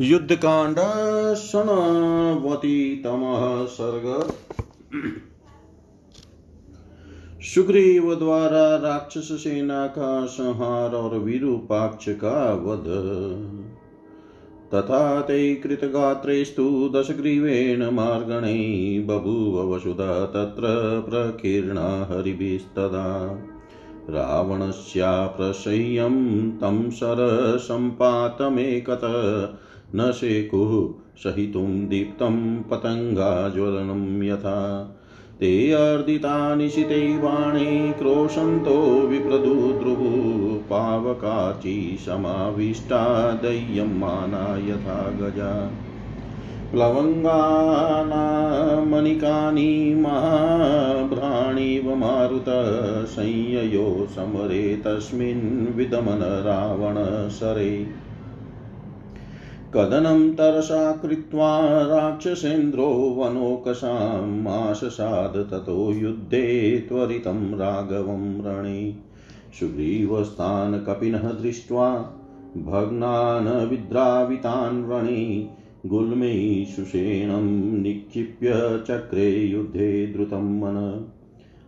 युद्धकाण्ड षण्वतितमः सर्ग। सुग्रीव द्वारा राक्षस सेना का संहार और विरूपाक्ष का वध। तथा ते कृतगात्रेस्तु दशग्रीवेण मार्गणे बभूव वसुधा तत्र प्रकीर्णा हरिभिस्तदा। रावणस्याप्रशय्यं तं शरसम्पातमेकत। न शेकुः सहितुं दीप्तं पतङ्गाज्वलनं यथा। ते अर्दितानिशिते बाणे क्रोशन्तो विप्रदुद्रुवु पावकाची समाविष्टा दय्यमाना यथा गजा। प्लवङ्गानामनिकानि महाभ्राणीव मारुत संययो समरे तस्मिन् विदमन रावणसरे कदनं तरसा कृत्वा राक्षसेन्द्रो वनोकसामाशसाद ततो युद्धे त्वरितं राघवं रणे। सुग्रीवस्थान् कपिनः दृष्ट्वा भग्नान् विद्रावितान् रणे। गुल्मे सुषेणं निक्षिप्य चक्रे युद्धे द्रुतं मन।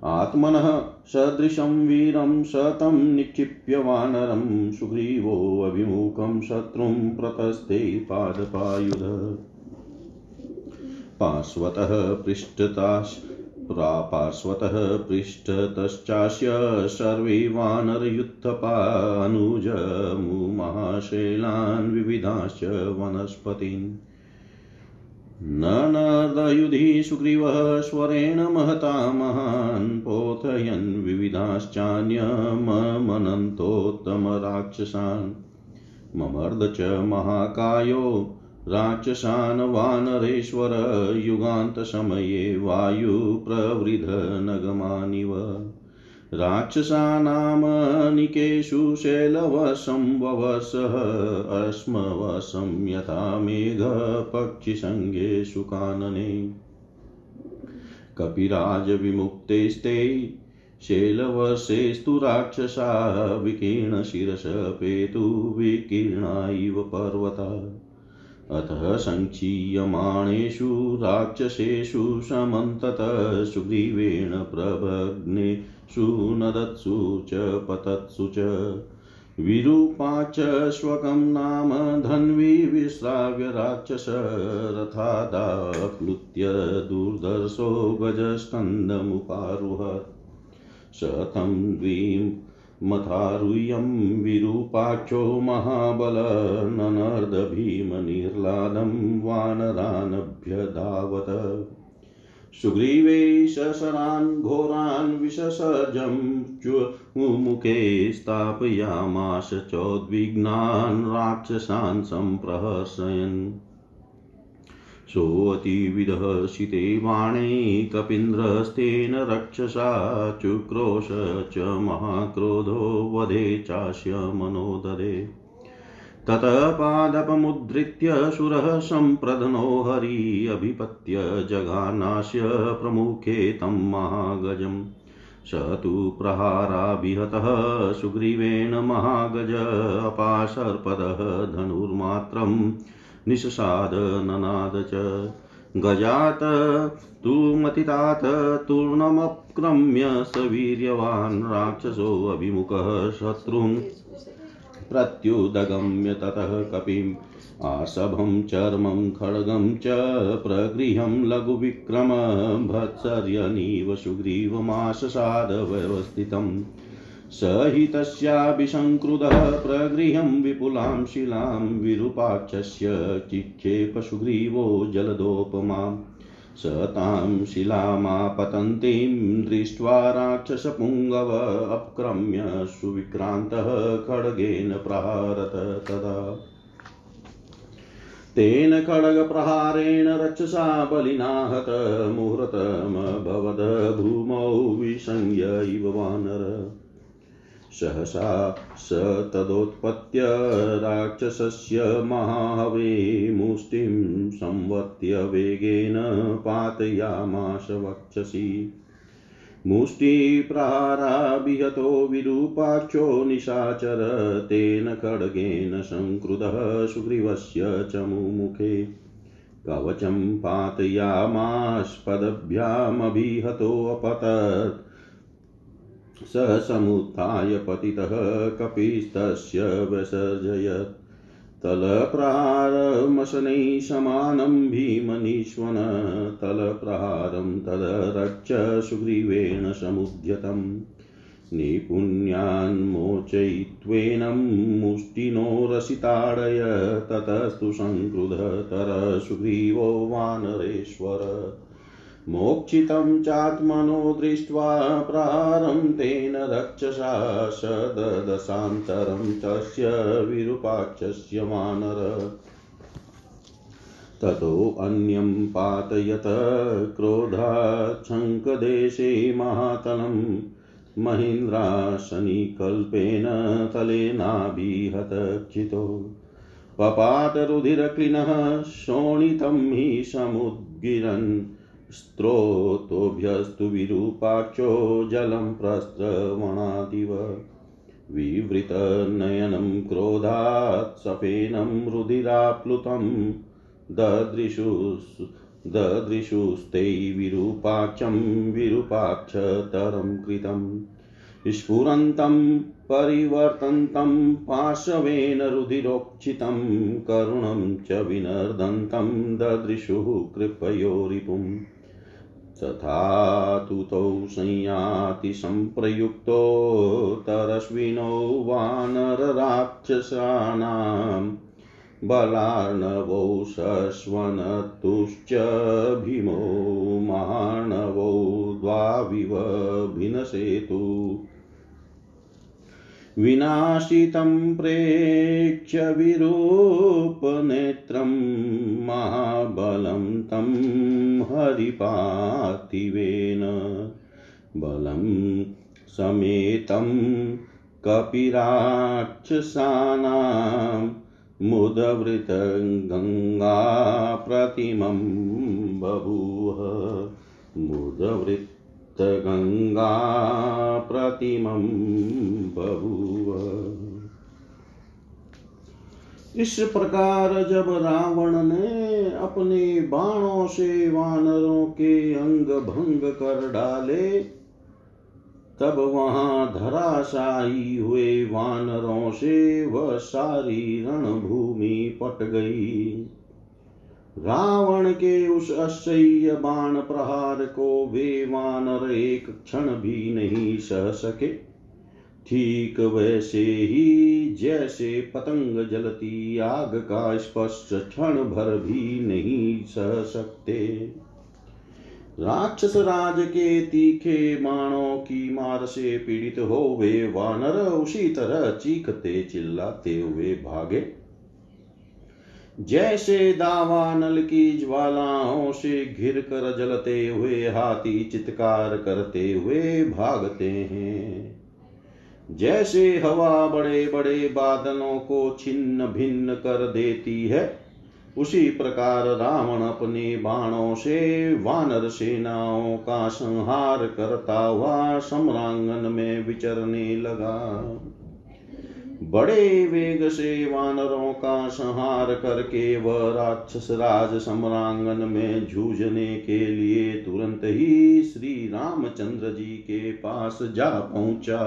आत्मनः सदृशं वीरं स तं निक्षिप्य वानरं सुग्रीवोऽभिमुखं शत्रुं प्रतस्ते पादपायुध। पार्श्वतः पृष्ठताश् प्रापार्श्वतः पृष्ठतश्चास्य सर्वे वानरयुत्थपानुजमुमाशैलान् विविधाश्च वनस्पतीन्। न नर्दयुधि सुग्रीवः स्वरेण महता महान्, पोथयन् विविधाश्चान्यममनन्तोत्तमराक्षसान्। ममर्द च महाकायो राक्षसान् वानरेश्वर युगान्तसमये वायुप्रवृधनगमानिव राक्षसानामनिकेषु शैलवसंववसः अस्मवसं यथा मेघपक्षिसङ्गेषु कानने। कपिराजविमुक्तेस्ते शैलवशेस्तु राक्षसा विकीर्णशिरसपेतु विकीर्णा इव पर्वता। अतः सङ्क्षीयमाणेषु राक्षसेषु समन्ततः सुग्रीवेण प्रभग्नेषु नदत्सु च, पतत्सु च। विरूपा च स्वकं नाम धन्वी विश्राव्य राक्षस रथादाप्लुत्य दुर्धर्षो गजस्कन्दमुपारुह स तं द्वीं मथारुह्यं विरूपाक्षो महाबल ननर्दभीमनिर्लादं वानरानभ्यधावत। सुग्रीवे शशरान् घोरान् विससर्जं मुखे स्थापयामाश चोद्विग्नान् राक्षसान् सम्प्रहर्षयन्। सोऽतिविदहर्षिते बाणे कपीन्द्रस्तेन रक्षसा चुक्रोश च महाक्रोधो वधे चास्य मनोदरे ततः पादपमुद्धृत्य सुरः सम्प्रदनो हरि अभिपत्य जगानास्य प्रमुखे तं महागजम् स तु प्रहाराभिहतः सुग्रीवेण महागज अपासर्पदः धनुर्मात्रम् निषसाद ननाद च। गजात तु मतितात तूर्णमक्रम्य स वीर्यवान् राक्षसोऽभिमुखः प्रत्युदगम्य ततः कपिम्। आसभं चर्मं, खड्गं च प्रगृह्यं लघुविक्रम, भत्सर्यनीव सुग्रीवमाशसाद व्यवस्थितम् स हि तस्याभिसङ्क्रुधः प्रगृह्यं विपुलां शिलां विरूपाक्षस्य चिक्षेप सुग्रीवो जलदोपमाम्। स तां शिलामापतन्तीं दृष्ट्वा राक्षसपुङ्गव अपक्रम्य सुविक्रान्तः खड्गेन प्रहारत तदा। तेन खड्गप्रहारेण रक्षसा बलिना हत मुहूर्तमभवद भूमौ विसंज्ञ इव वानर। सहसा स तदोत्पत्य राक्षसस्य महाहवे मुष्टिं संवत्य वेगेन पातयामाश वक्षसि। मुष्टिप्रहाराभिहतो विरूपाक्षो निशाचर तेन खड्गेन सङ्क्रुधः सुग्रीवस्य च मुमुखे। कवचं पातयामास्पदभ्यामभिहतोऽपतत् स समुत्थाय पतितः कपिस्तस्य व्यसर्जयत् तलप्रहारमशनैः समानं भीमनीश्वन तलप्रहारं तदरक्ष सुग्रीवेण समुद्यतम्। निपुण्यान्मोचयित्वेनं मुष्टिनो रसिताडय, ततस्तु सङ्क्रुधतर सुग्रीवो वानरेश्वर। मोक्षितं चात्मनो दृष्ट्वा प्रहारं तेन रक्षसा सददशान्तरं तस्य विरूपाक्षस्य वानर ततोऽन्यं पातयत क्रोधाच्छङ्कदेशे महातलं महीन्द्राशनिकल्पेन तलेनाभिहतक्षितो पपातरुधिरक्लिनः शोणितं हि समुद्गिरन्। स्त्रोतोभ्यस्तु विरूपाक्षो जलं प्रस्रवणादिव। विवृतनयनं क्रोधात् सफेनं रुधिराप्लुतं। ददृशु ददृशुस्ते विरूपाक्षं विरूपाक्षतरं कृतम् स्फुरन्तं परिवर्तन्तं पार्श्वेन रुधिरोक्षितं, करुणं च विनर्दन्तं ददृशुः कृपयोरिपुम्। तथा तु तौ संयाति सम्प्रयुक्तो तरश्विनो वानरराक्षसानां। बलार्णवौ शश्वनतुश्च भीमो मार्णवौ द्वाविव भिनसेतु। विनाशितं प्रेक्ष्य विरूपनेत्रं महाबलं तं हरिपार्थिवेन बलं समेतं कपिराक्षसानां मुदवृतगङ्गाप्रतिमं बभूव। मुदवृत् गंगा प्रतिमं बभूव। इस प्रकार जब रावण ने अपने बाणों से वानरों के अंग भंग कर डाले, तब वहाँ धराशायी हुए वानरों से वह सारी रणभूमि पट गई। रावण के उस असह्य बाण प्रहार को वे वानर एक क्षण भी नहीं सह सके। ठीक वैसे ही जैसे पतंग जलती, आग का स्पर्श क्षण भर भी नहीं सह सकते। राक्षस राज के तीखे बाणों की मार से पीड़ित हो वे वानर उसी तरह चीखते चिल्लाते हुए भागे। जैसे दावानल की ज्वालाओं से घिर कर जलते हुए हाथी चित्कार करते हुए भागते हैं। जैसे हवा बड़े बड़े बादलों को छिन्न भिन्न कर देती है, उसी प्रकार रावण अपने बाणों से वानर सेनाओं का संहार करता हुआ सम्रांगन में विचरने लगा। बड़े वेग से वानरों का संहार करके वह राक्षस राज सम्रांगन में जूझने के लिए तुरंत ही श्री रामचंद्र जी के पास जा पहुँचा।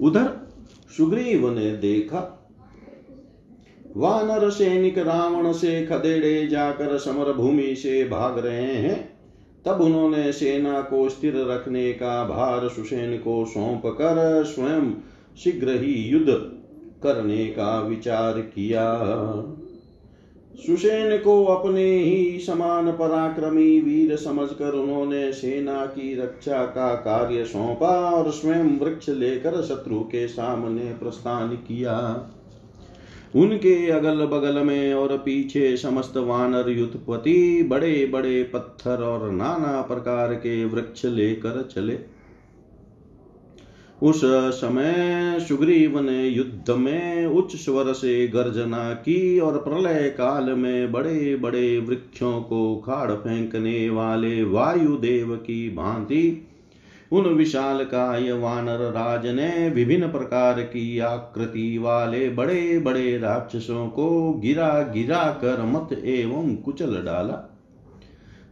उधर सुग्रीव ने देखा, वानर सैनिक रावण से खदेड़े जाकर समर भूमि से भाग रहे हैं। तब उन्होंने सेना को स्थिर रखने का भार सुसेन को सौंप कर स्वयं शीघ्र ही युद्ध करने का विचार किया। सुसेन को अपने ही समान पराक्रमी वीर समझकर उन्होंने सेना की रक्षा का कार्य सौंपा और स्वयं वृक्ष लेकर शत्रु के सामने प्रस्थान किया। उनके अगल बगल में और पीछे समस्त वानर युद्धपति बड़े बड़े पत्थर और नाना प्रकार के वृक्ष लेकर चले। उस समय सुग्रीव ने युद्ध में उच्च स्वर से गर्जना की और प्रलय काल में बड़े बड़े वृक्षों को खाड़ फेंकने वाले वायुदेव की भांति उन विशाल काय वानर राज ने विभिन्न प्रकार की आकृति वाले बड़े बड़े राक्षसों को गिरा गिरा कर मत एवं कुचल डाला।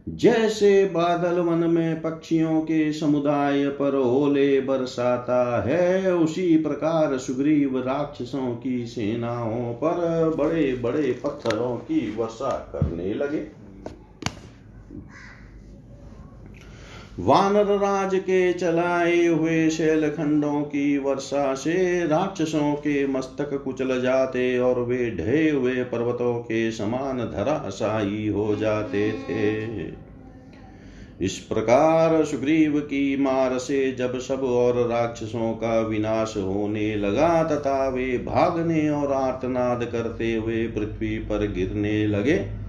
जैसे बादल वन में पक्षियों के समुदाय पर ओले बरसाता है, उसी प्रकार सुग्रीव राक्षसों की सेनाओं पर बड़े बड़े पत्थरों की वर्षा करने लगे। वानर राज के चलाए हुए शैल खंडों की वर्षा से राक्षसों के मस्तक कुचल जाते और वे ढे हुए पर्वतों के समान धराशायी हो जाते थे। इस प्रकार सुग्रीव की मार से जब सब और राक्षसों का विनाश होने लगा तथा वे भागने और आर्तनाद करते हुए पृथ्वी पर गिरने लगे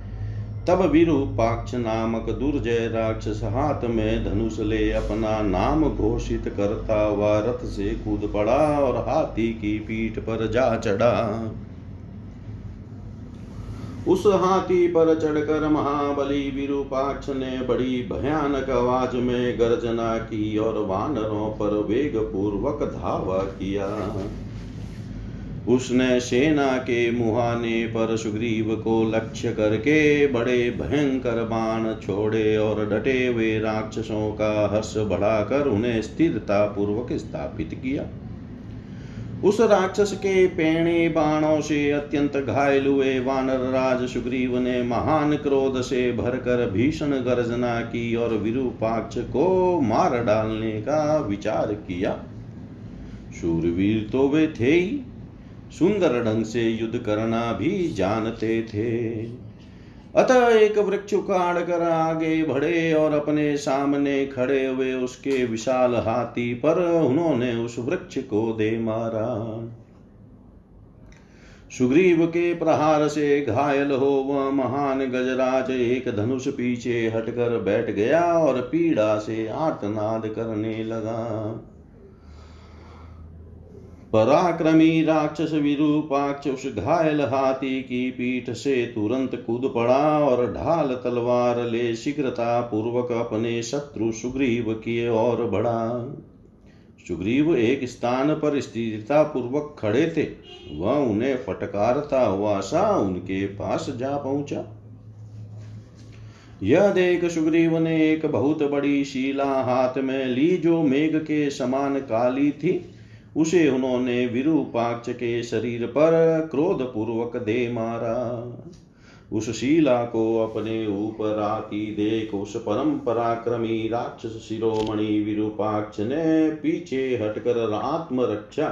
तब विरूपाक्ष नामक दुर्जय राक्षस हाथ में धनुष ले अपना नाम घोषित करता हुआ रथ से कूद पड़ा और हाथी की पीठ पर जा चढ़ा। उस हाथी पर चढ़कर महाबली विरूपाक्ष ने बड़ी भयानक आवाज़ में गर्जना की और वानरों पर वेग पूर्वक धावा किया। उसने सेना के मुहाने पर सुग्रीव को लक्ष्य करके बड़े भयंकर बाण छोड़े और डटे हुए राक्षसों का हर्ष बढ़ाकर उन्हें स्थिरता पूर्वक स्थापित किया। उस राक्षस के पेणे बाणों से अत्यंत घायल हुए वानर राज सुग्रीव ने महान क्रोध से भरकर भीषण गर्जना की और विरूपाक्ष को मार डालने का विचार किया। शूरवीर तो वे थे ही। सुंदर ढंग से युद्ध करना भी जानते थे। अतः एक वृक्ष उखाड़ कर आगे बढ़े और अपने सामने खड़े हुए उसके विशाल हाथी पर उन्होंने उस वृक्ष को दे मारा। सुग्रीव के प्रहार से घायल हो वह महान गजराज एक धनुष पीछे हटकर बैठ गया और पीड़ा से आर्तनाद करने लगा। पराक्रमी राक्षस विरूपाक्ष उस घायल हाथी की पीठ से तुरंत कूद पड़ा और ढाल तलवार ले शीघ्रता पूर्वक अपने शत्रु सुग्रीव की ओर बढ़ा। सुग्रीव एक स्थान पर स्थिरता पूर्वक खड़े थे। वह उन्हें फटकारता हुआ सा उनके पास जा पहुँचा। यह देख सुग्रीव ने एक बहुत बड़ी शिला हाथ में ली जो मेघ के समान काली थी। उसे उन्होंने विरूपाक्ष के शरीर पर क्रोध पूर्वक दे मारा। उस शीला को अपने ऊपर आती देख उस परम पराक्रमी राक्षस शिरोमणि विरूपाक्ष ने पीछे हटकर आत्मरक्षा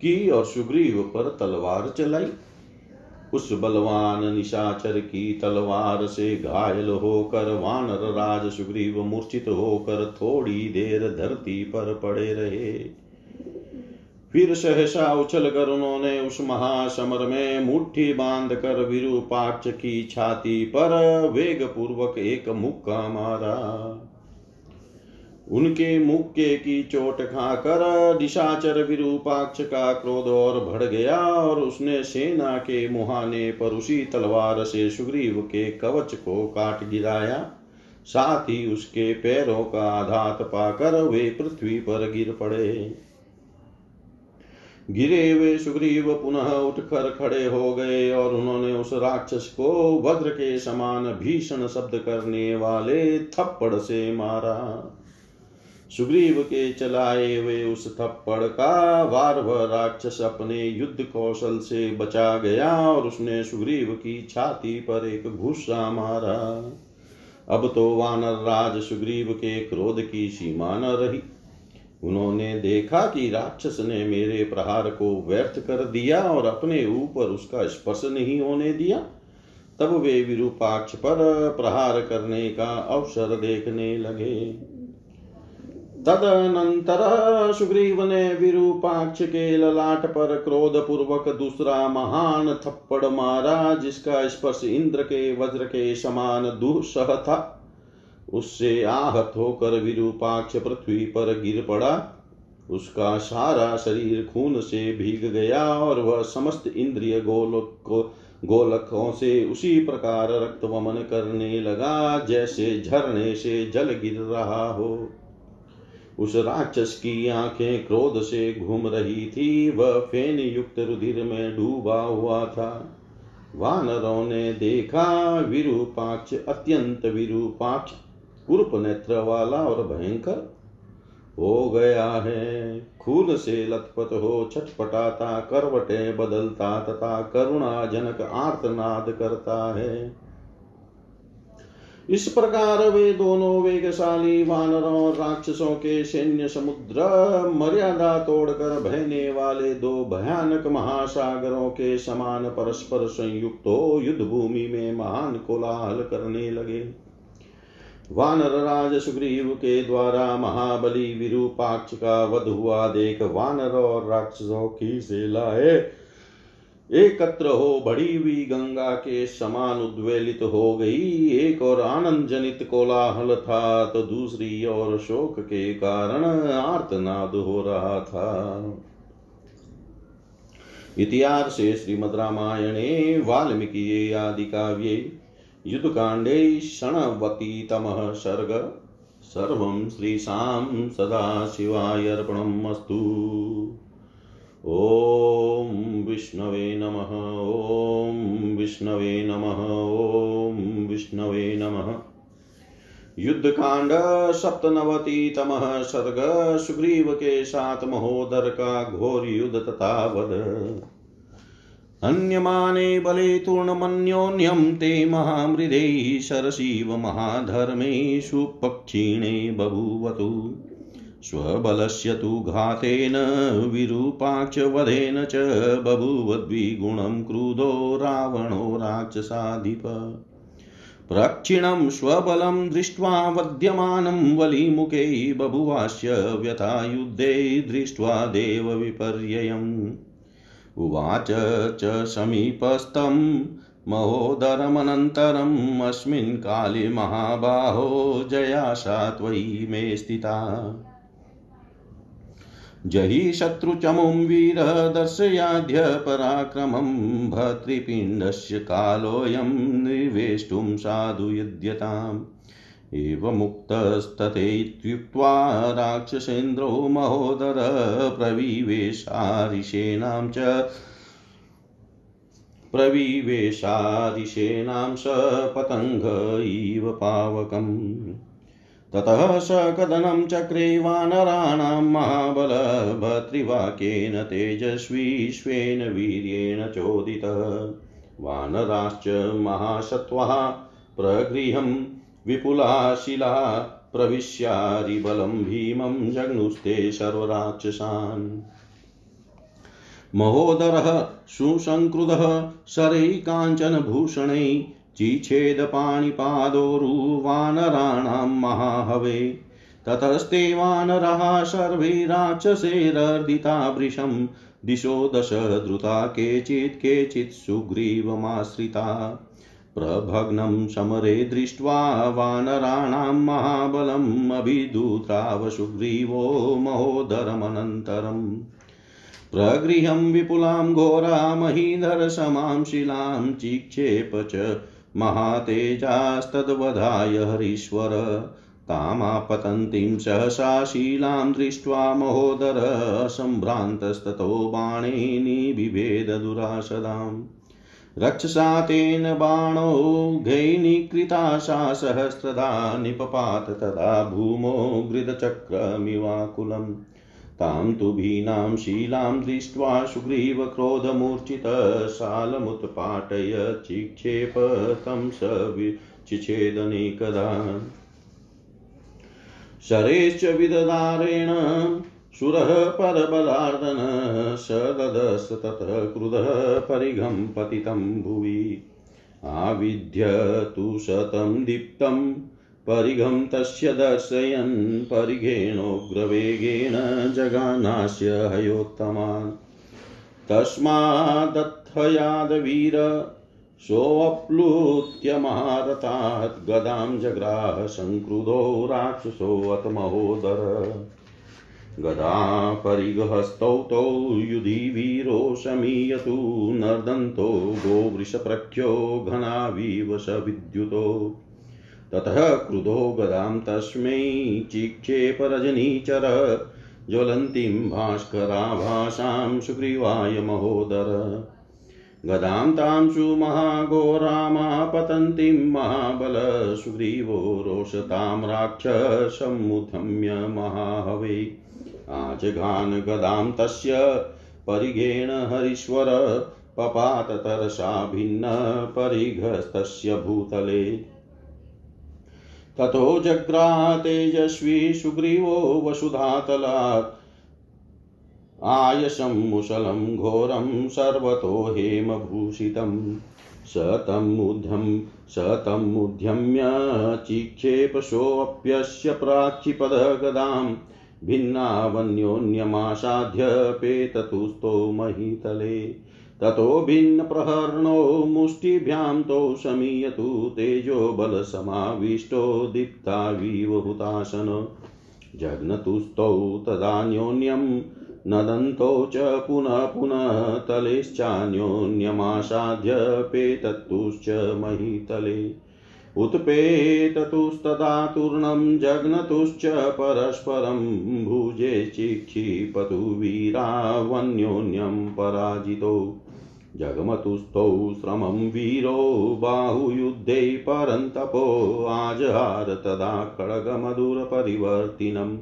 की और सुग्रीव पर तलवार चलाई। उस बलवान निशाचर की तलवार से घायल होकर वानर राज सुग्रीव मूर्छित होकर थोड़ी देर धरती पर पड़े रहे। फिर सहसा उछल कर उन्होंने उस महासमर में मुट्ठी बाँध कर विरूपाक्ष की छाती पर वेग पूर्वक एक मुक्का मारा। उनके मुक्के की चोट खाकर दिशाचर विरूपाक्ष का क्रोध और बढ़ गया और उसने सेना के मुहाने पर उसी तलवार से सुग्रीव के कवच को काट गिराया। साथ ही उसके पैरों का आघात पाकर वे पृथ्वी पर गिर पड़े। गिरे हुए सुग्रीव पुनः उठकर खड़े हो गए और उन्होंने उस राक्षस को वज्र के समान भीषण शब्द करने वाले थप्पड़ से मारा। सुग्रीव के चलाए हुए उस थप्पड़ का वार वह राक्षस अपने युद्ध कौशल से बचा गया और उसने सुग्रीव की छाती पर एक घुस्सा मारा। अब तो वानर राज सुग्रीव के क्रोध की सीमा न रही। उन्होंने देखा कि राक्षस ने मेरे प्रहार को व्यर्थ कर दिया और अपने ऊपर उसका स्पर्श नहीं होने दिया। तब वे विरूपाक्ष पर प्रहार करने का अवसर देखने लगे। तदनंतर सुग्रीव ने विरूपाक्ष के ललाट पर क्रोध पूर्वक दूसरा महान थप्पड़ मारा, जिसका स्पर्श इंद्र के वज्र के समान दुसह था। उससे आहत होकर विरूपाक्ष पृथ्वी पर गिर पड़ा। उसका सारा शरीर खून से भीग गया और वह समस्त इंद्रिय गोलोक को, गोलकों से उसी प्रकार रक्त वमन करने लगा, जैसे झरने से जल गिर रहा हो। उस राक्षस की आँखें क्रोध से घूम रही थी, वह फेन युक्त रुधिर में डूबा हुआ था। वानरों ने देखा, विरूपाक्ष, अत्यंत विरूपाक्ष, कुरूप नेत्र वाला और भयंकर हो गया है। खून से लथपथ हो छटपटाता करवटे बदलता तथा करुणाजनक आर्तनाद करता है। इस प्रकार वे दोनों वेगशाली वानरों और राक्षसों के सैन्य समुद्र मर्यादा तोड़कर बहने वाले दो भयानक महासागरों के समान परस्पर संयुक्त हो युद्ध भूमि में महान कोलाहल करने लगे। वानर राज सुग्रीव के द्वारा महाबली विरूपाक्ष का वध हुआ देख वानर और राक्षसों की सेलाए एकत्र हो, बड़ी हुई गंगा के समान उद्वेलित हो गई। एक और आनंद जनित कोलाहल था तो दूसरी और शोक के कारण आर्तनाद हो रहा था। इतिहासे श्रीमद् रामायणे, वाल्मीकि आदि काव्ये युद्धकाण्डे क्षणवतीतमः सर्ग, सर्व सर्वं श्रीशां सदाशिवाय अर्पणमस्तु ॐ विष्णवे नमः ॐ विष्णवे नमः ॐ विष्णवे नमः। युद्धकांड सप्तनवतितमः, सर्ग सुग्रीव के साथ महोदर का घोर युद्ध तथा वध अन्यमाने बले तूर्णमन्योन्यं ते महामृदे शरशिव महाधर्मेषु पक्षिणे बभूवतु। स्वबलस्य तु घातेन, विरूपाक्षवधेन च बभूवद्विगुणं क्रुधो रावणो राक्षसाधिप। प्रक्षिणं स्वबलं दृष्ट्वा वध्यमानं वलिमुखे बभुवास्य व्यथायुद्धे दृष्ट्वा देवविपर्ययम्। उवाच च समीपस्थं महोदरमनन्तरम् अस्मिन् काले महाबाहो जयाशा त्वयि मे स्थिता। जहि शत्रुचमुं वीर दर्शयाद्य पराक्रमं, भर्तृपिण्डस्य कालोऽयं निवेष्टुं साधु युध्यताम् एवमुक्तस्तथेत्युक्त्वा राक्षसेन्द्रो महोदर प्रविवेशारिषेणां च प्रविवेशारिषेणां स पतङ्ग इव पावकम्। ततः स कदनं चक्रे वानराणां महाबलभर्तृवाक्येन तेजस्वीश्वेन वीर्येण चोदित। वानराश्च महासत्त्वः प्रगृहं विपुला शिला प्रविश्यारिबलं भीमं जग्नुस्ते सर्वराक्षसान्। महोदरः सुसङ्क्रुधः शरैकाञ्चनभूषणै चिच्छेदपाणिपादोरुवानराणां महाहवे। ततस्ते वानराः सर्वे राक्षसेरर्दिता वृशं दिशो दश द्रुता केचित् केचित् सुग्रीवमाश्रिता। प्रभग्नं समरे दृष्ट्वा वानराणां महाबलम् अभिदूत्राव सुग्रीवो महोदरमनन्तरम्। प्रगृहं विपुलां घोरामहीधरसमां शिलां चिक्षेप च महातेजास्तद्वधाय हरीश्वर तामापतन्तीं सहसा शीलां दृष्ट्वा महोदर, सम्भ्रान्तस्ततो बाणेनि दुरासदाम्। रक्षसा तेन बाणो घैनिकृता सा सहस्रदा निपपात तदा भूमो गृदचक्रमिवाकुलम् तां तु भीनां शीलां दृष्ट्वा सुग्रीवक्रोधमूर्छितशालमुत्पाटय चिक्षेप तं स चिच्छेदनेकदा शरेश्च विदधारेण सुरः परबलार्दन स ततः क्रुधः परिघं पतितं भुवि। आविध्य तु शतं दीप्तं परिघं तस्य दर्शयन् परिघेणोग्रवेगेण जगानास्य हयोत्तमान्। तस्मादत्थयादवीर सोऽप्लुत्य महारथात् गदां जग्राह सङ्क्रुधो राक्षसोऽथ महोदर। गदा परिगहस्तौ तौ युधि वीरो शमीयतु नर्दन्तो गोवृषप्रख्यो घनाविव स विद्युतो। ततः क्रुधो गदां तस्मै चिक्षेपरजनीचर ज्वलन्तीं भास्कराभासां सुग्रीवाय महोदर। गदां तां सुमहाघोरामापतन्तीं महाबल सुग्रीवो रोषतां राक्षसमुद्धम्य महाहवे। आजघान गदां तस्य परिघेण हरीश्वर पपात तरसा भिन्न परिघस्तस्य भूतले। ततो जग्राह तेजस्वी सुग्रीवो वसुधातलात्। आयशं मुसलं घोरं सर्वतो हेमभूषितं। स तमुद्यं स तमुद्यम्य चिक्षेपशोऽप्यस्य प्राक्षिपदगदां भिन्नावन्योन्यमासाध्य पेततुस्तो महीतले ततो भिन्नप्रहर्णो मुष्टिभ्यां तौ शमीयतु तेजो बलसमाविष्टो दीप्ताविव हुतासन जग्नतुस्तौ तदान्योन्यं नदन्तौ च पुनः पुनः तलेश्चान्योन्यमासाद्य पेतत्तुश्च महीतले। उत्पेततुस्तदा तूर्णं जग्नतुश्च परस्परं भुजे चिक्षिपतु वीरावन्योन्यं पराजितौ। जगमतुस्थौ श्रमं वीरो बाहुयुद्धे परन्तपो आजहार तदा खड्गमधुरपरिवर्तिनम्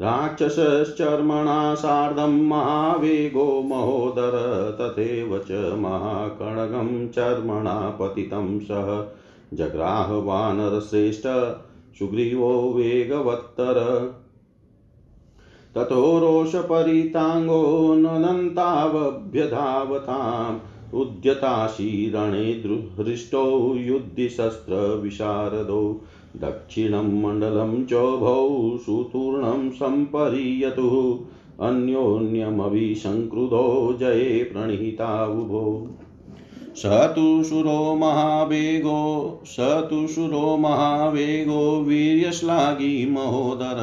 राक्षसश्चर्मणा सार्धं महावेगो महोदर तथैव च महाकणगं चर्मणा पतितं सः जग्राह वानरश्रेष्ठ सुग्रीवो वेगवत्तर ततो रोषपरिताङ्गो ननन्तावभ्यधावताम् उद्यताशीरणे हृष्टौ युद्धिशस्त्रविशारदौ। दक्षिणं मण्डलं चोभौ सुतूर्णं सम्परीयतुः। अन्योन्यमभिसङ्क्रुधो जये प्रणिहितावुभो स तु शूरो महावेगो स तु शूरो महावेगो, वीर्यश्लाघी महोदर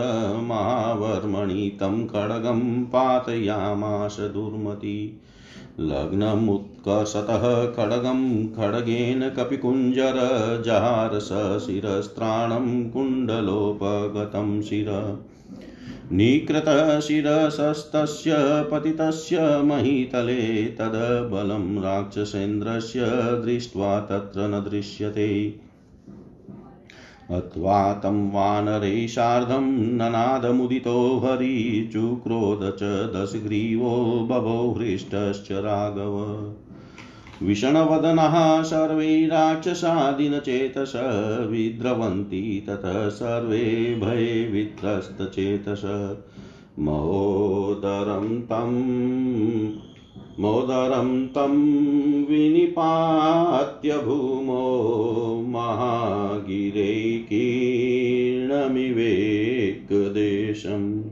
महावर्मणि तं खड्गं पातयामास दुर्मति। लग्नमुत्कसतः खड्गं खड्गेन कपिकुञ्जर, जहार सशिरस्त्राणं कुण्डलोपगतं शिर। निकृतशिरसस्तस्य पतितस्य महीतले तद्बलं राक्षसेन्द्रस्य दृष्ट्वा तत्र न दृश्यते। अथवा तं वानरे सार्धं ननादमुदितो हरिचुक्रोध च दशग्रीवो बभो हृष्टश्च राघव। विषणवदनः सर्वे राक्षसादिनचेतस, विद्रवन्ति ततः सर्वे भये वित्रस्तचेतस। महोदरं तं मोदरं तं विनिपात्य भूमो महागिरैकीर्णमिवेकदेशम्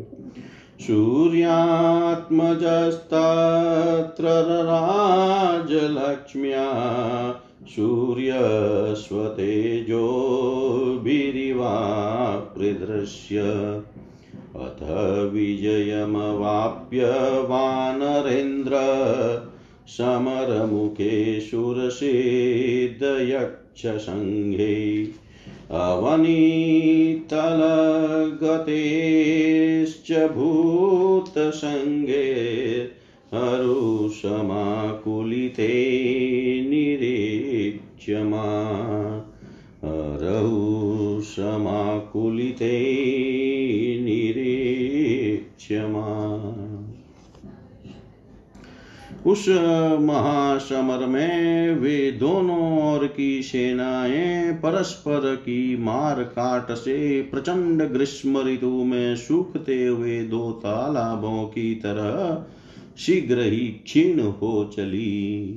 सूर्यात्मजस्तत्र राजलक्ष्म्या सूर्यस्वतेजोभिरिवापृदृश्य अथ विजयमवाप्य वानरेन्द्र समरमुखे सुरसिद्धयक्षसङ्घे अवनीतलगतेश्च भूतसङ्गे हरुषमाकुलिते निरीक्ष्यमा हरौ निरीक्ष्यमा उस महासमर में वे दोनों ओर की सेनाएँ परस्पर की मार काट से प्रचंड ग्रीष्म ऋतु में सूखते हुए दो तालाबों की तरह शीघ्र ही क्षीण हो चली।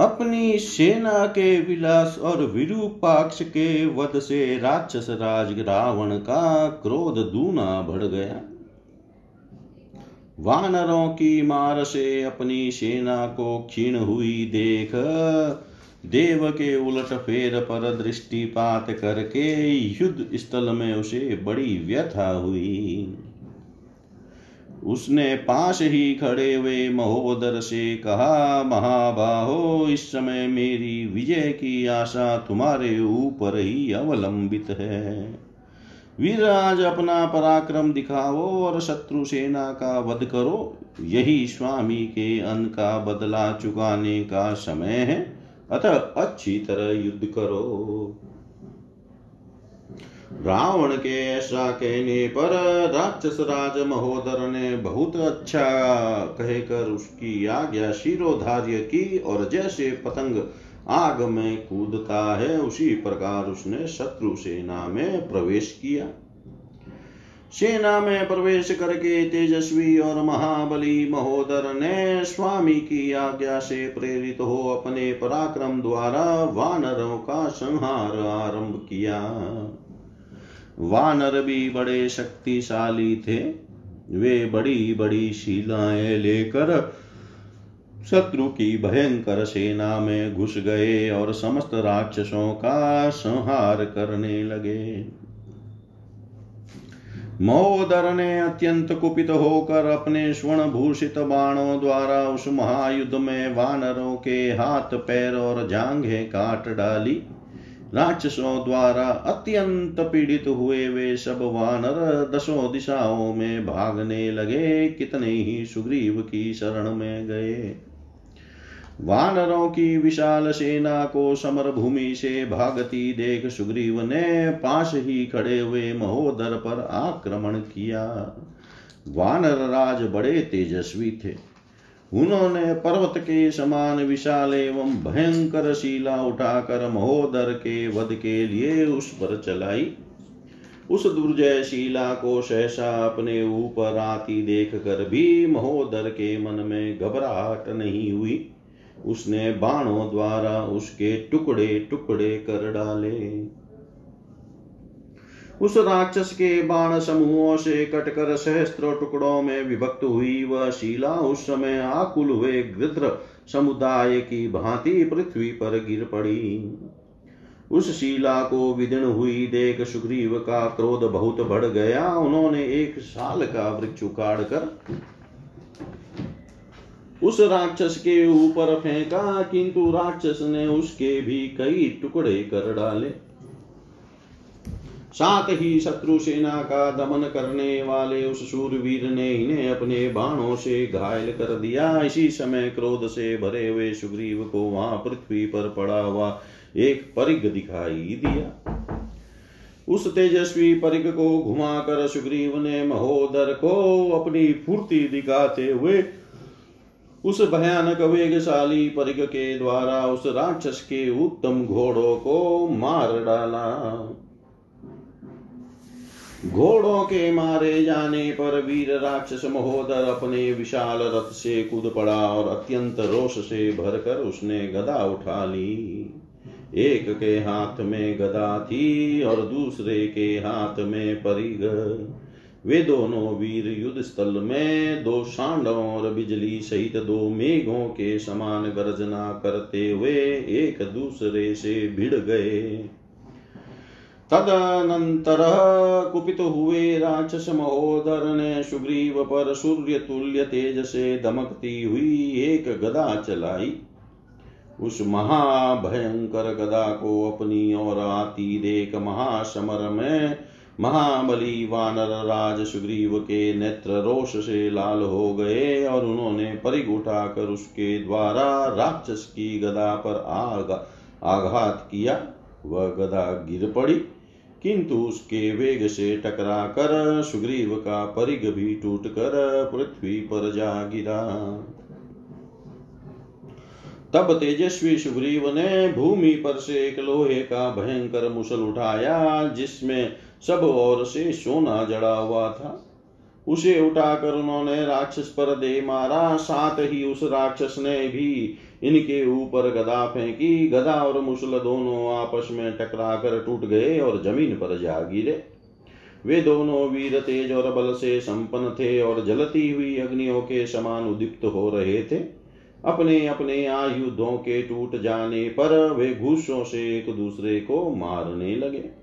अपनी सेना के विलास और विरूपाक्ष के वध से राक्षस राज रावण का क्रोध दूना बढ़ गया। वानरों की मार से अपनी सेना को क्षीण हुई देख। देव के उलट फेर पर दृष्टिपात करके युद्ध स्थल में उसे बड़ी व्यथा हुई। उसने पास ही खड़े हुए महोदर से कहा, महाबाहो, इस समय मेरी विजय की आशा तुम्हारे ऊपर ही अवलंबित है। वीरराज अपना पराक्रम दिखाओ और शत्रु सेना का वध करो। यही स्वामी के अन्न का बदला चुकाने का समय है। अतः अच्छी तरह युद्ध करो। रावण के ऐसा कहने पर राक्षस राज महोदर ने बहुत अच्छा कहकर उसकी आज्ञा शिरोधार्य की और जैसे पतंग आग में कूदता है। उसी प्रकार उसने शत्रु सेना में प्रवेश किया। सेना में प्रवेश करके तेजस्वी और महाबली महोदर ने स्वामी की आज्ञा से प्रेरित हो अपने पराक्रम द्वारा वानरों का संहार आरंभ किया। वानर भी बड़े शक्तिशाली थे। वे बड़ी बड़ी शिलाएँ लेकर शत्रु की भयंकर सेना में घुस गए और समस्त राक्षसों का संहार करने लगे। महोदर ने अत्यंत कुपित होकर अपने स्वर्ण भूषित बाणों द्वारा उस महायुद्ध में वानरों के हाथ, पैर और जांघें काट डाली। राक्षसों द्वारा अत्यंत पीड़ित हुए वे सब वानर दसों दिशाओं में भागने लगे, कितने ही सुग्रीव की शरण में गए। वानरों की विशाल सेना को समर भूमि से भागती देख सुग्रीव ने पास ही खड़े हुए महोदर पर आक्रमण किया। वानर राज बड़े तेजस्वी थे। उन्होंने पर्वत के समान विशाल एवं भयंकर शिला उठाकर महोदर के वध के लिए उस पर चलाई। उस दुर्जय शिला को सहसा अपने ऊपर आती देख कर भी महोदर के मन में घबराहट नहीं हुई। उसने बाणों द्वारा उसके टुकड़े टुकड़े कर डाले। उस राक्षस के बाण समूहों से कटकर सहस्त्र टुकड़ों में विभक्त हुई वह शिला उस समय आकुल हुए गृध्र समुदाय की भांति पृथ्वी पर गिर पड़ी। उस शिला को विदीर्ण हुई देख सुग्रीव का क्रोध बहुत बढ़ गया। उन्होंने एक साल का वृक्ष उखाड़ कर उस राक्षस के ऊपर फेंका, किंतु राक्षस ने उसके भी कई टुकड़े कर डाले। साथ ही शत्रु सेना का दमन करने वाले उस सूरवीर ने इन्हें अपने बाणों से घायल कर दिया। इसी समय क्रोध से भरे हुए सुग्रीव को वहाँ पृथ्वी पर पड़ा हुआ एक परिग दिखाई दिया। उस तेजस्वी परिग को घुमाकर सुग्रीव ने महोदर को अपनी फूर्ति दिखाते हुए उस भयानक वेगशाली परिग के द्वारा उस राक्षस के उत्तम घोड़ों को मार डाला। घोड़ों के मारे जाने पर वीर राक्षस महोदर अपने विशाल रथ से कूद पड़ा और अत्यंत रोष से भरकर उसने गदा उठा ली। एक के हाथ में गदा थी और दूसरे के हाथ में परिग वे दोनों वीर युद्ध स्थल में दो सांडों और बिजली सहित दो मेघों के समान गर्जना करते हुए एक दूसरे से भिड़ गए। तदनंतर कुपित हुए राक्षस महोदर ने सुग्रीव पर सूर्य तुल्य तेज से दमकती हुई एक गदा चलाई। उस महाभयंकर गदा को अपनी ओर आती देख महासमर में महाबली वानर राज सुग्रीव के नेत्र रोष से लाल हो गए और उन्होंने परिग उठाकर उसके द्वारा राक्षस की गदा पर आग, आघात किया। वह गदा गिर पड़ी, किंतु उसके वेग से टकरा कर सुग्रीव का परिग भी टूट कर पृथ्वी पर जा गिरा। तब तेजस्वी सुग्रीव ने भूमि पर से एक लोहे का भयंकर मुसल उठाया, जिसमें सब ओर से सोना जड़ा हुआ था। उसे उठाकर उन्होंने राक्षस पर दे मारा। साथ ही उस राक्षस ने भी इनके ऊपर गदा फेंकी। गदा और मुसल दोनों आपस में टकरा कर टूट गए और ज़मीन पर जा गिरे। वे दोनों वीर तेज और बल से संपन्न थे और जलती हुई अग्नियों के समान उदीप्त हो रहे थे। अपने अपने आयुधों के टूट जाने पर वे घूसों से एक दूसरे को मारने लगे।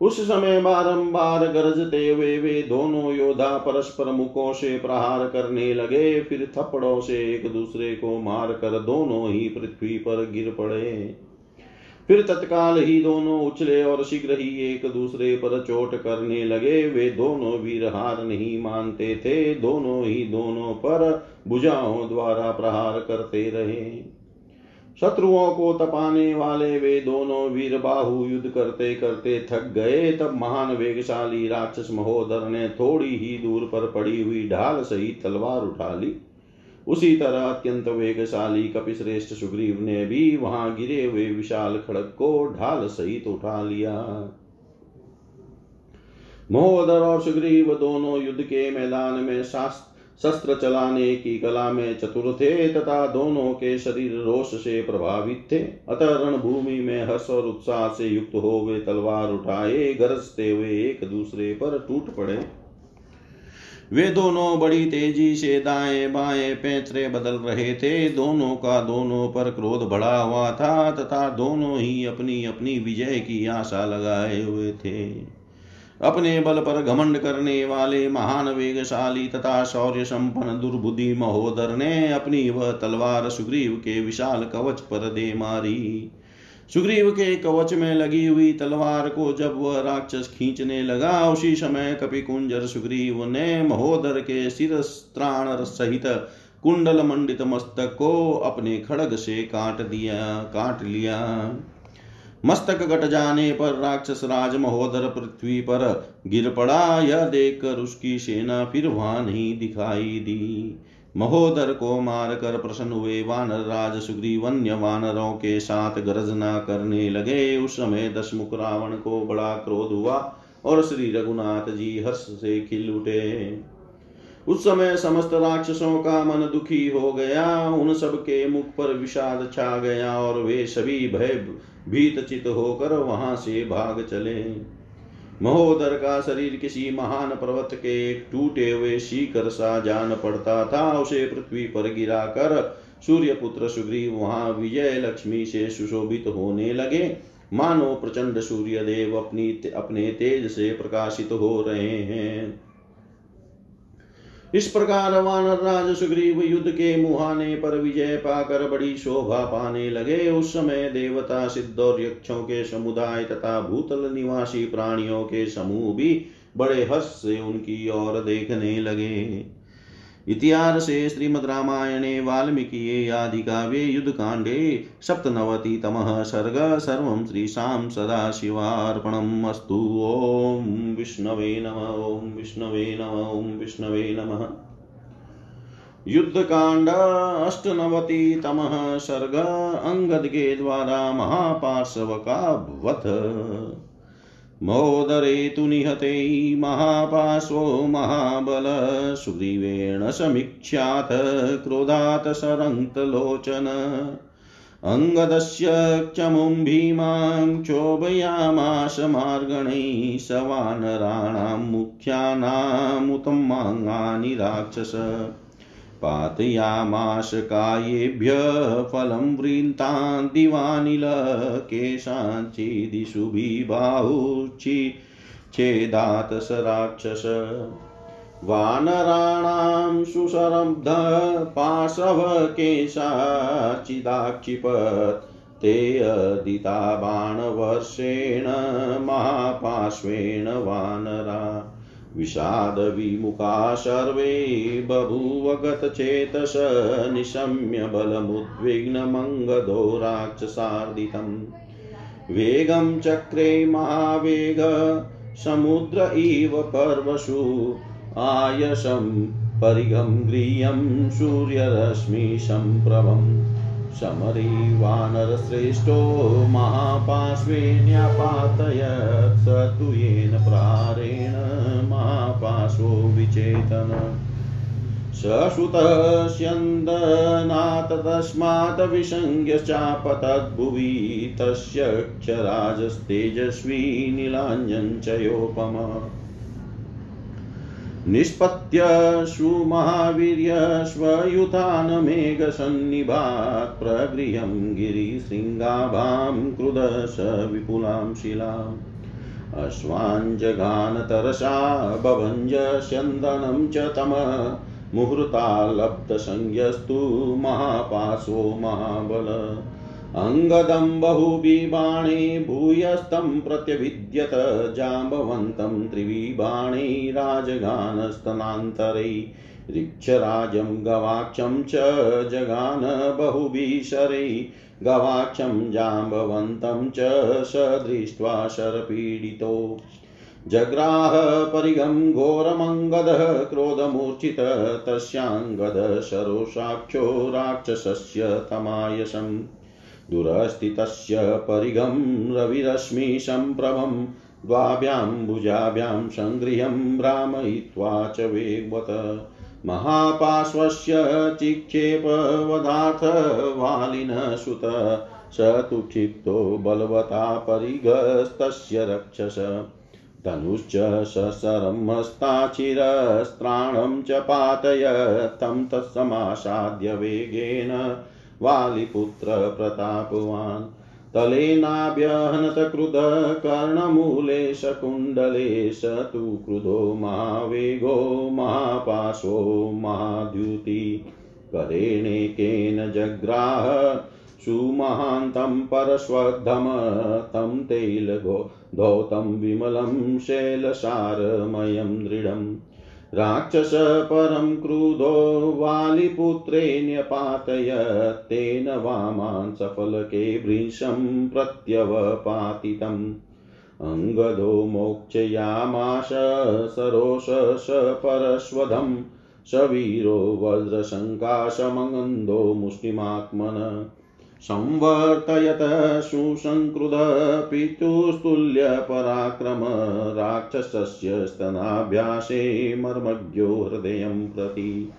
उस समय बारंबार गरजते हुए वे दोनों योद्धा परस्पर मुखों से प्रहार करने लगे, फिर थप्पड़ों से एक दूसरे को मार कर दोनों ही पृथ्वी पर गिर पड़े। फिर तत्काल ही दोनों उछले और शीघ्र ही एक दूसरे पर चोट करने लगे। वे दोनों वीर हार नहीं मानते थे, दोनों ही दोनों पर भुजाओं द्वारा प्रहार करते रहे। शत्रुओं को तपाने वाले वे दोनों वीर बाहु युद्ध करते करते थक गए। तब महान वेगशाली राक्षस महोदर ने थोड़ी ही दूर पर पड़ी हुई ढाल सहित तलवार उठा ली। उसी तरह अत्यंत वेगशाली कपिश्रेष्ठ सुग्रीव ने भी वहाँ गिरे हुए विशाल खड़क को ढाल सहित उठा लिया। महोदर और सुग्रीव दोनों युद्ध के मैदान में शास्त्र शस्त्र चलाने की कला में चतुर थे तथा दोनों के शरीर रोष से प्रभावित थे। अतः रणभूमि में हर्ष और उत्साह से युक्त हो वे तलवार उठाए, गरजते हुए एक दूसरे पर टूट पड़े। वे दोनों बड़ी तेज़ी से दाएँ बाएँ पैतरे बदल रहे थे। दोनों का दोनों पर क्रोध बढ़ा हुआ था तथा दोनों ही अपनी अपनी विजय की आशा लगाए हुए थे। अपने बल पर घमंड करने वाले महान वेगशाली तथा शौर्य संपन्न दुर्बुद्धि महोदर ने अपनी वह तलवार सुग्रीव के विशाल कवच पर दे मारी। सुग्रीव के कवच में लगी हुई तलवार को जब वह राक्षस खींचने लगा, उसी समय कपिकुंजर सुग्रीव ने महोदर के सिर त्राण सहित कुंडल मंडित मस्तक को अपने खड़ग से काट दिया, काट लिया। मस्तक घट जाने पर राक्षस राज महोदर पृथ्वी पर गिर पड़ा। यह देखकर उसकी सेना फिर वहाँ नहीं दिखाई दी। महोदर को मारकर प्रसन्न हुए। वानर राज सुग्रीव अन्य वानरों के साथ गरजना करने लगे। उस समय दशमुख रावण को बड़ा क्रोध हुआ और श्री रघुनाथ जी हर्ष से खिल उठे। उस समय समस्त राक्षसों का मन दुखी हो गया, उन सब के मुख पर विषाद छा गया और वे सभी भय भीत चित होकर वहाँ से भाग चले। महोदर का शरीर किसी महान पर्वत के टूटे हुए शीकर सा जान पड़ता था, उसे पृथ्वी पर गिरा कर सूर्य पुत्र सुग्रीव वहाँ विजय लक्ष्मी से सुशोभित होने लगे। मानो प्रचंड सूर्य देव अपनी अपने तेज से प्रकाशित हो रहे हैं। इस प्रकार वानर राज सुग्रीव युद्ध के मुहाने पर विजय पाकर बड़ी शोभा पाने लगे। उस समय देवता, सिद्ध और यक्षों के समुदाय तथा भूतल निवासी प्राणियों के समूह भी बड़े हर्ष से उनकी ओर देखने लगे। इतिहासे श्रीमद्रामायणे वाल्मीकिये आदिकाव्ये युद्धकाण्डे सप्तनवतितमः सर्ग सर्वं श्रीशां सदाशिवार्पणम् अस्तु। ॐ विष्णवे नम, ॐ विष्णवे नम, ॐ विष्णवे नमः। युद्धकांड अष्टनवतितमः सर्ग अंगद के द्वारा महापार्श्व का वध। मोदरे तु निहते महापाशो महाबल सुग्रीवेण समीक्ष्याथ क्रोधात् सरन्तलोचन अङ्गदस्य क्षमुं भीमां क्षोभयामाश मार्गणैः स वानराणां मुख्यानामुतमाङ्गानि राक्षस। पातयामाश कायेभ्य फलं वृन्तान् दिवानिलकेशाञ्चिदिशुभिबाहुचि छेदात् स राक्षस वानराणां सुशरब्ध पाशव केशाचिदाक्षिपत्। ते अदिता बाणवर्षेण महापार्श्वेण वानरा। विषादविमुखा सर्वे बभूवगतचेतस निशम्य बलमुद्विग्नमङ्गदो राक्षसार्दितम् वेगं चक्रे महावेग, समुद्र इव पर्वसु आयसं परिघं गृह्यं सूर्यरश्मिसम्प्रभम् समरी वानरश्रेष्ठो महापार्श्वेऽन्यापातयत् स तु येन प्रारेण महापाशो विचेतन। सश्रुतस्यन्दनात् तस्मात् विसंज्ञश्चापतद्भुवि तस्य क्षराजस्तेजस्वी नीलाञ्जञ्चयोपम निष्पत्य सुमहावीर्यश्वयुतानमेघसन्निभात् प्रगृह्यं गिरिशृङ्गाभां क्रुदश विपुलां शिलाम्। अश्वाञ्जगानतरसा बभञ्ज स्यन्दनं च तम मुहूर्ताल्लब्धसंज्ञस्तु महापाशो महाबल। अङ्गदं बहुबिबाणे भूयस्तं प्रत्यभिद्यत जाम्बवन्तं त्रिविबाणै राजगानस्तनान्तरै ऋक्षराजं गवाक्षं च जगान बहुभिशरै गवाक्षं जाम्बवन्तं च स दृष्ट्वा शरपीडितो। जग्राह परिगं घोरमङ्गदः क्रोधमूर्छित तस्याङ्गद शरोषाक्षो राक्षसस्य तमायसम् दुरस्थितस्य परिगं रविरश्मिसम्प्रभं द्वाभ्यां सङ्गृह्यं भ्रामयित्वा च वेगवत महापार्श्वस्य चिक्षेपवदार्थवालिनः सुत स तु क्षिप्तो बलवता परिगस्तस्य रक्षस। धनुश्च ससरमस्ताचिरस्त्राणं च पातय तं तत्समासाद्य वेगेन वालिपुत्र प्रतापवान् तलेनाभ्यहनतकृद कर्णमूले शकुण्डले स तु क्रुधो महावेगो महापाशो महाद्युति करेणेकेन जग्राह सुमहान्तं परस्वद्धम तं तैलगो धौतं विमलं शैलसारमयं दृढम्। राक्षस परं क्रुधो वालिपुत्रे न्यपातय तेन वामान् सफलके भृशं प्रत्यवपातितम्। अङ्गदो मोक्षयामाश सरोषस परश्वधं स वीरो वज्रशङ्काशमङ्गन्दो मुष्टिमात्मन। संवर्तयत सुसङ्कृत पितुस्तुल्यपराक्रम राक्षसस्य स्तनाभ्यासे मर्मज्ञो हृदयं प्रति।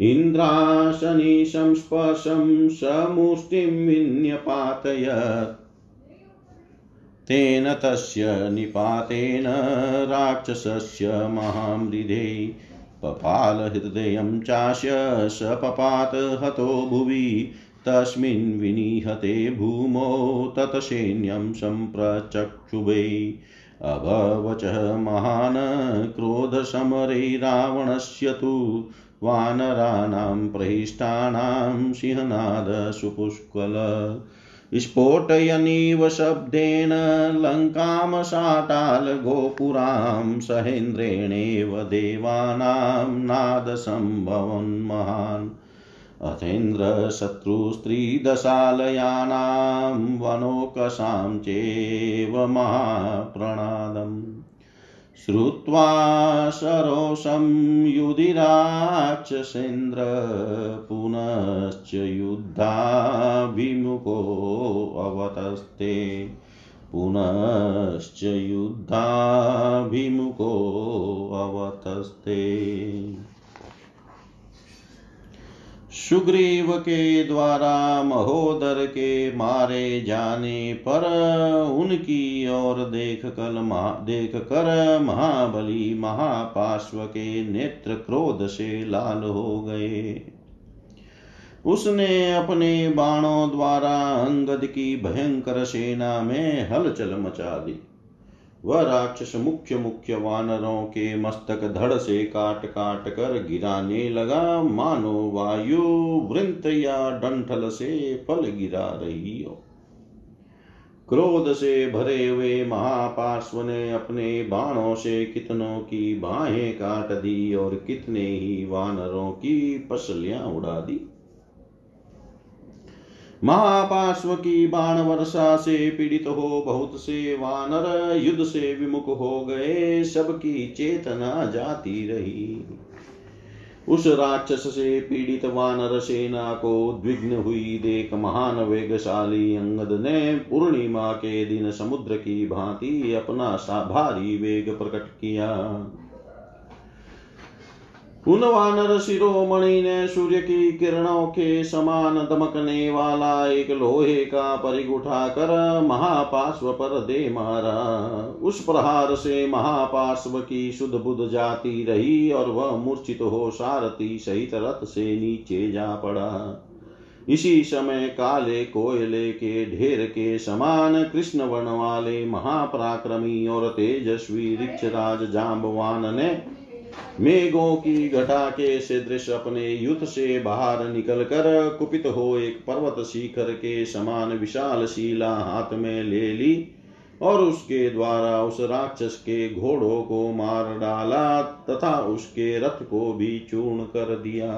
इन्द्राशनिसंस्पर्शं समुष्टिं विन्यपातयत् तेन तस्य निपातेन राक्षसस्य महामृधे पपालहृदयं चास्य स पपात हतो भुवि, तस्मिन् विनिहते भूमौ तत्सैन्यं सम्प्रचक्षुभे। अभवचः महान् क्रोधसमरे रावणस्य तु वानराणां प्रहिष्टानां सिंहनाद सुपुष्कल। स्फोटयनीव शब्देन लङ्कामशाटालगोपुरां सहेन्द्रेणेव देवानां नादसम्भवन् महान् अथेन्द्रशत्रुस्त्रीदशालयानां वनोकसां चेव महाप्रणादम्। श्रुत्वा सरोषं युधिराक्षसेन्द्र पुनश्च युद्धाभिमुखोऽवतस्ते पुनश्च युद्धाभिमुखोऽवतस्ते सुग्रीव के द्वारा महोदर के मारे जाने पर उनकी ओर देख कल देख कर महाबली महापार्श्व के नेत्र क्रोध से लाल हो गए। उसने अपने बाणों द्वारा अंगद की भयंकर सेना में हलचल मचा दी। वह राक्षस मुख्य मुख्य वानरों के मस्तक धड़ से काट काट कर गिराने लगा। मानो वायु वृंत या डंठल से फल गिरा रही हो। क्रोध से भरे हुए महापार्श्व ने अपने बाणों से कितनों की बाहें काट दी और कितने ही वानरों की पसलियाँ उड़ा दी। महापार्श्व की बाण वर्षा से पीड़ित हो, बहुत से वानर युद्ध से विमुख हो गए, सबकी चेतना जाती रही। उस राक्षस से पीड़ित वानर सेना को द्विग्न हुई, देख महान वेगशाली अंगद ने पूर्णिमा के दिन समुद्र की भांति अपना सा भारी वेग प्रकट किया। उन वानर शिरोमणि ने सूर्य की किरणों के समान दमकने वाला एक लोहे का परिग उठाकर महापार्श्व पर दे मारा उस प्रहार से महापार्श्व की शुद्ध बुद्ध जाती रही और वह मूर्छित हो सारथी सहित रथ से नीचे जा पड़ा। इसी समय काले कोयले के ढेर के समान कृष्ण वन वाले महापराक्रमी और तेजस्वी ऋक्षराज जाम्बवान ने मेघों की घटा के सदृश अपने युद्ध से बाहर निकलकर कुपित हो एक पर्वत शिखर के समान विशाल शिला हाथ में ले ली और उसके द्वारा उस राक्षस के घोड़ों को मार डाला तथा उसके रथ को भी चूर्ण कर दिया।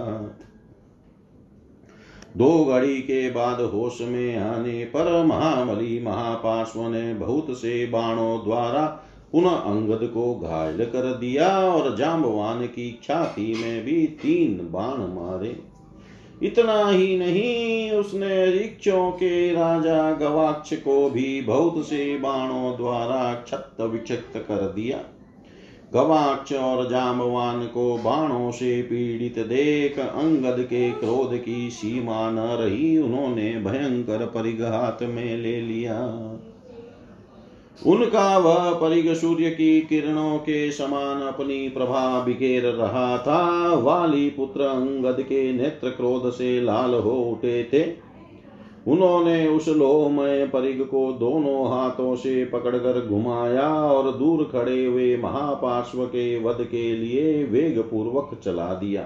दो घड़ी के बाद होश में आने पर महाबली महापाश्व ने बहुत से बाणों द्वारा पुनः अंगद को घायल कर दिया और जाम्बवान की छाती में भी तीन बाण मारे। इतना ही नहीं, उसने रिक्षों के राजा गवाक्ष को भी बहुत से बाणों द्वारा क्षत विक्षत कर दिया। गवाक्ष और जामवान को बाणों से पीड़ित देख अंगद के क्रोध की सीमा न रही, उन्होंने भयंकर परिघात में ले लिया। उनका वह परिग सूर्य की किरणों के समान अपनी प्रभा बिखेर रहा था। वाली पुत्र अंगद के नेत्र क्रोध से लाल हो उठे थे। उन्होंने उस लोहमय परिग को दोनों हाथों से पकड़कर घुमाया और दूर खड़े हुए महापार्श्व के वध के लिए वेग पूर्वक चला दिया।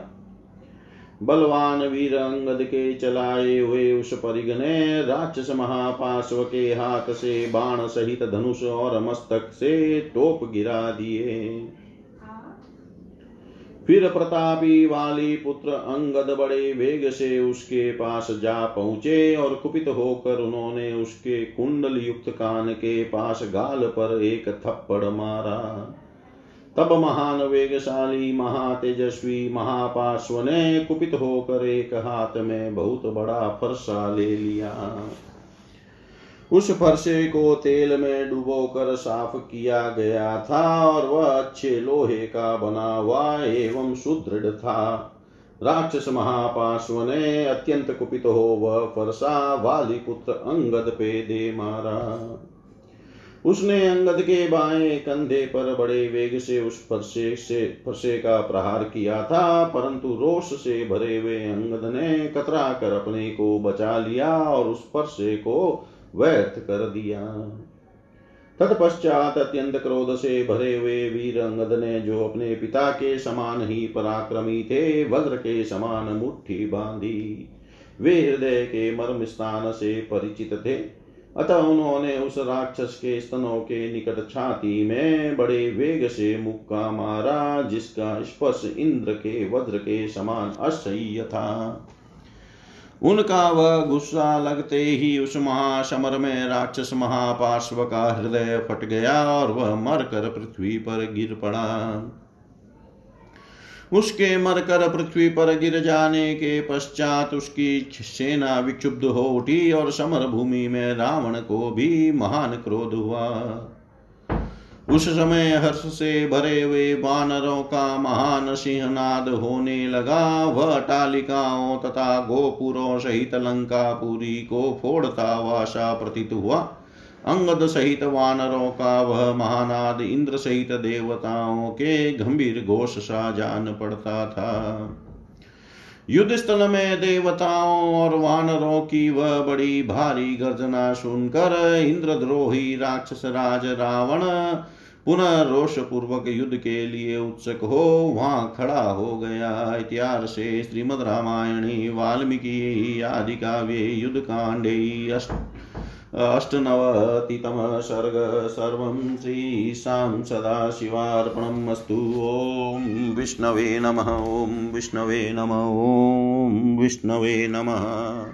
बलवान वीर अंगद के चलाए हुए उस परिग ने राक्षस महापार्श्व के हाथ से बाण सहित धनुष और मस्तक से टोप गिरा दिए। फिर प्रतापी वाली पुत्र अंगद बड़े वेग से उसके पास जा पहुँचे और कुपित होकर उन्होंने उसके कुंडल युक्त कान के पास गाल पर एक थप्पड़ मारा। तब महान वेगशाली महातेजस्वी महापार्श्व ने कुपित होकर एक हाथ में बहुत बड़ा फरसा ले लिया। उस फरसे को तेल में डुबोकर साफ़ किया गया था और वह अच्छे लोहे का बना हुआ एवं सुदृढ़ था। राक्षस महापार्श्व ने अत्यंत कुपित हो वह फरसा वाली पुत्र अंगद पे दे मारा। उसने अंगद के बाएँ कंधे पर बड़े वेग से उस फरसे से, फरसे का प्रहार किया था, परंतु रोष से भरे हुए अंगद ने कतरा कर अपने को बचा लिया और उस फरसे को व्यर्थ कर दिया। तत्पश्चात अत्यंत क्रोध से भरे हुए वीर अंगद ने जो अपने पिता के समान ही पराक्रमी थे, वज्र के समान मुट्ठी बांधी। वे हृदय के मर्म स्थान से परिचित थे। अतः उन्होंने उस राक्षस के स्तनों के निकट छाती में बड़े वेग से मुक्का मारा, जिसका स्पर्श इंद्र के वज्र के समान असह्य था। उनका वह गुस्सा लगते ही उस महासमर में राक्षस महापार्श्व का हृदय फट गया और वह मरकर पृथ्वी पर गिर पड़ा। उसके मरकर पृथ्वी पर गिर जाने के पश्चात उसकी सेना विक्षुब्ध हो उठी और समर भूमि में रावण को भी महान क्रोध हुआ। उस समय हर्ष से भरे हुए वानरों का महान सिंहनाद होने लगा। वह टालिकाओं तथा गोपुरों सहित लंका लंकापुरी को फोड़ता वासा प्रतीत हुआ। अंगद सहित वानरों का वह महानाद इंद्र सहित देवताओं के गंभीर घोष सा जान पड़ता था। युद्ध स्थल में देवताओं और वानरों की वह बड़ी भारी गर्जना सुनकर इंद्रद्रोही राक्षस राज रावण पुनः रोष पूर्वक युद्ध के लिए उत्सुक हो वहाँ खड़ा हो गया। इतिहास से श्रीमद रामायणी, वाल्मीकि आदि काव्ये, युद्ध कांडे, अष्ट अष्टनवतितमः सर्ग सर्वं श्रीशां सदाशिवार्पणम् अस्तु। ॐ विष्णवे नमः, ॐ विष्णवे नमः, ॐ विष्णवे नमः।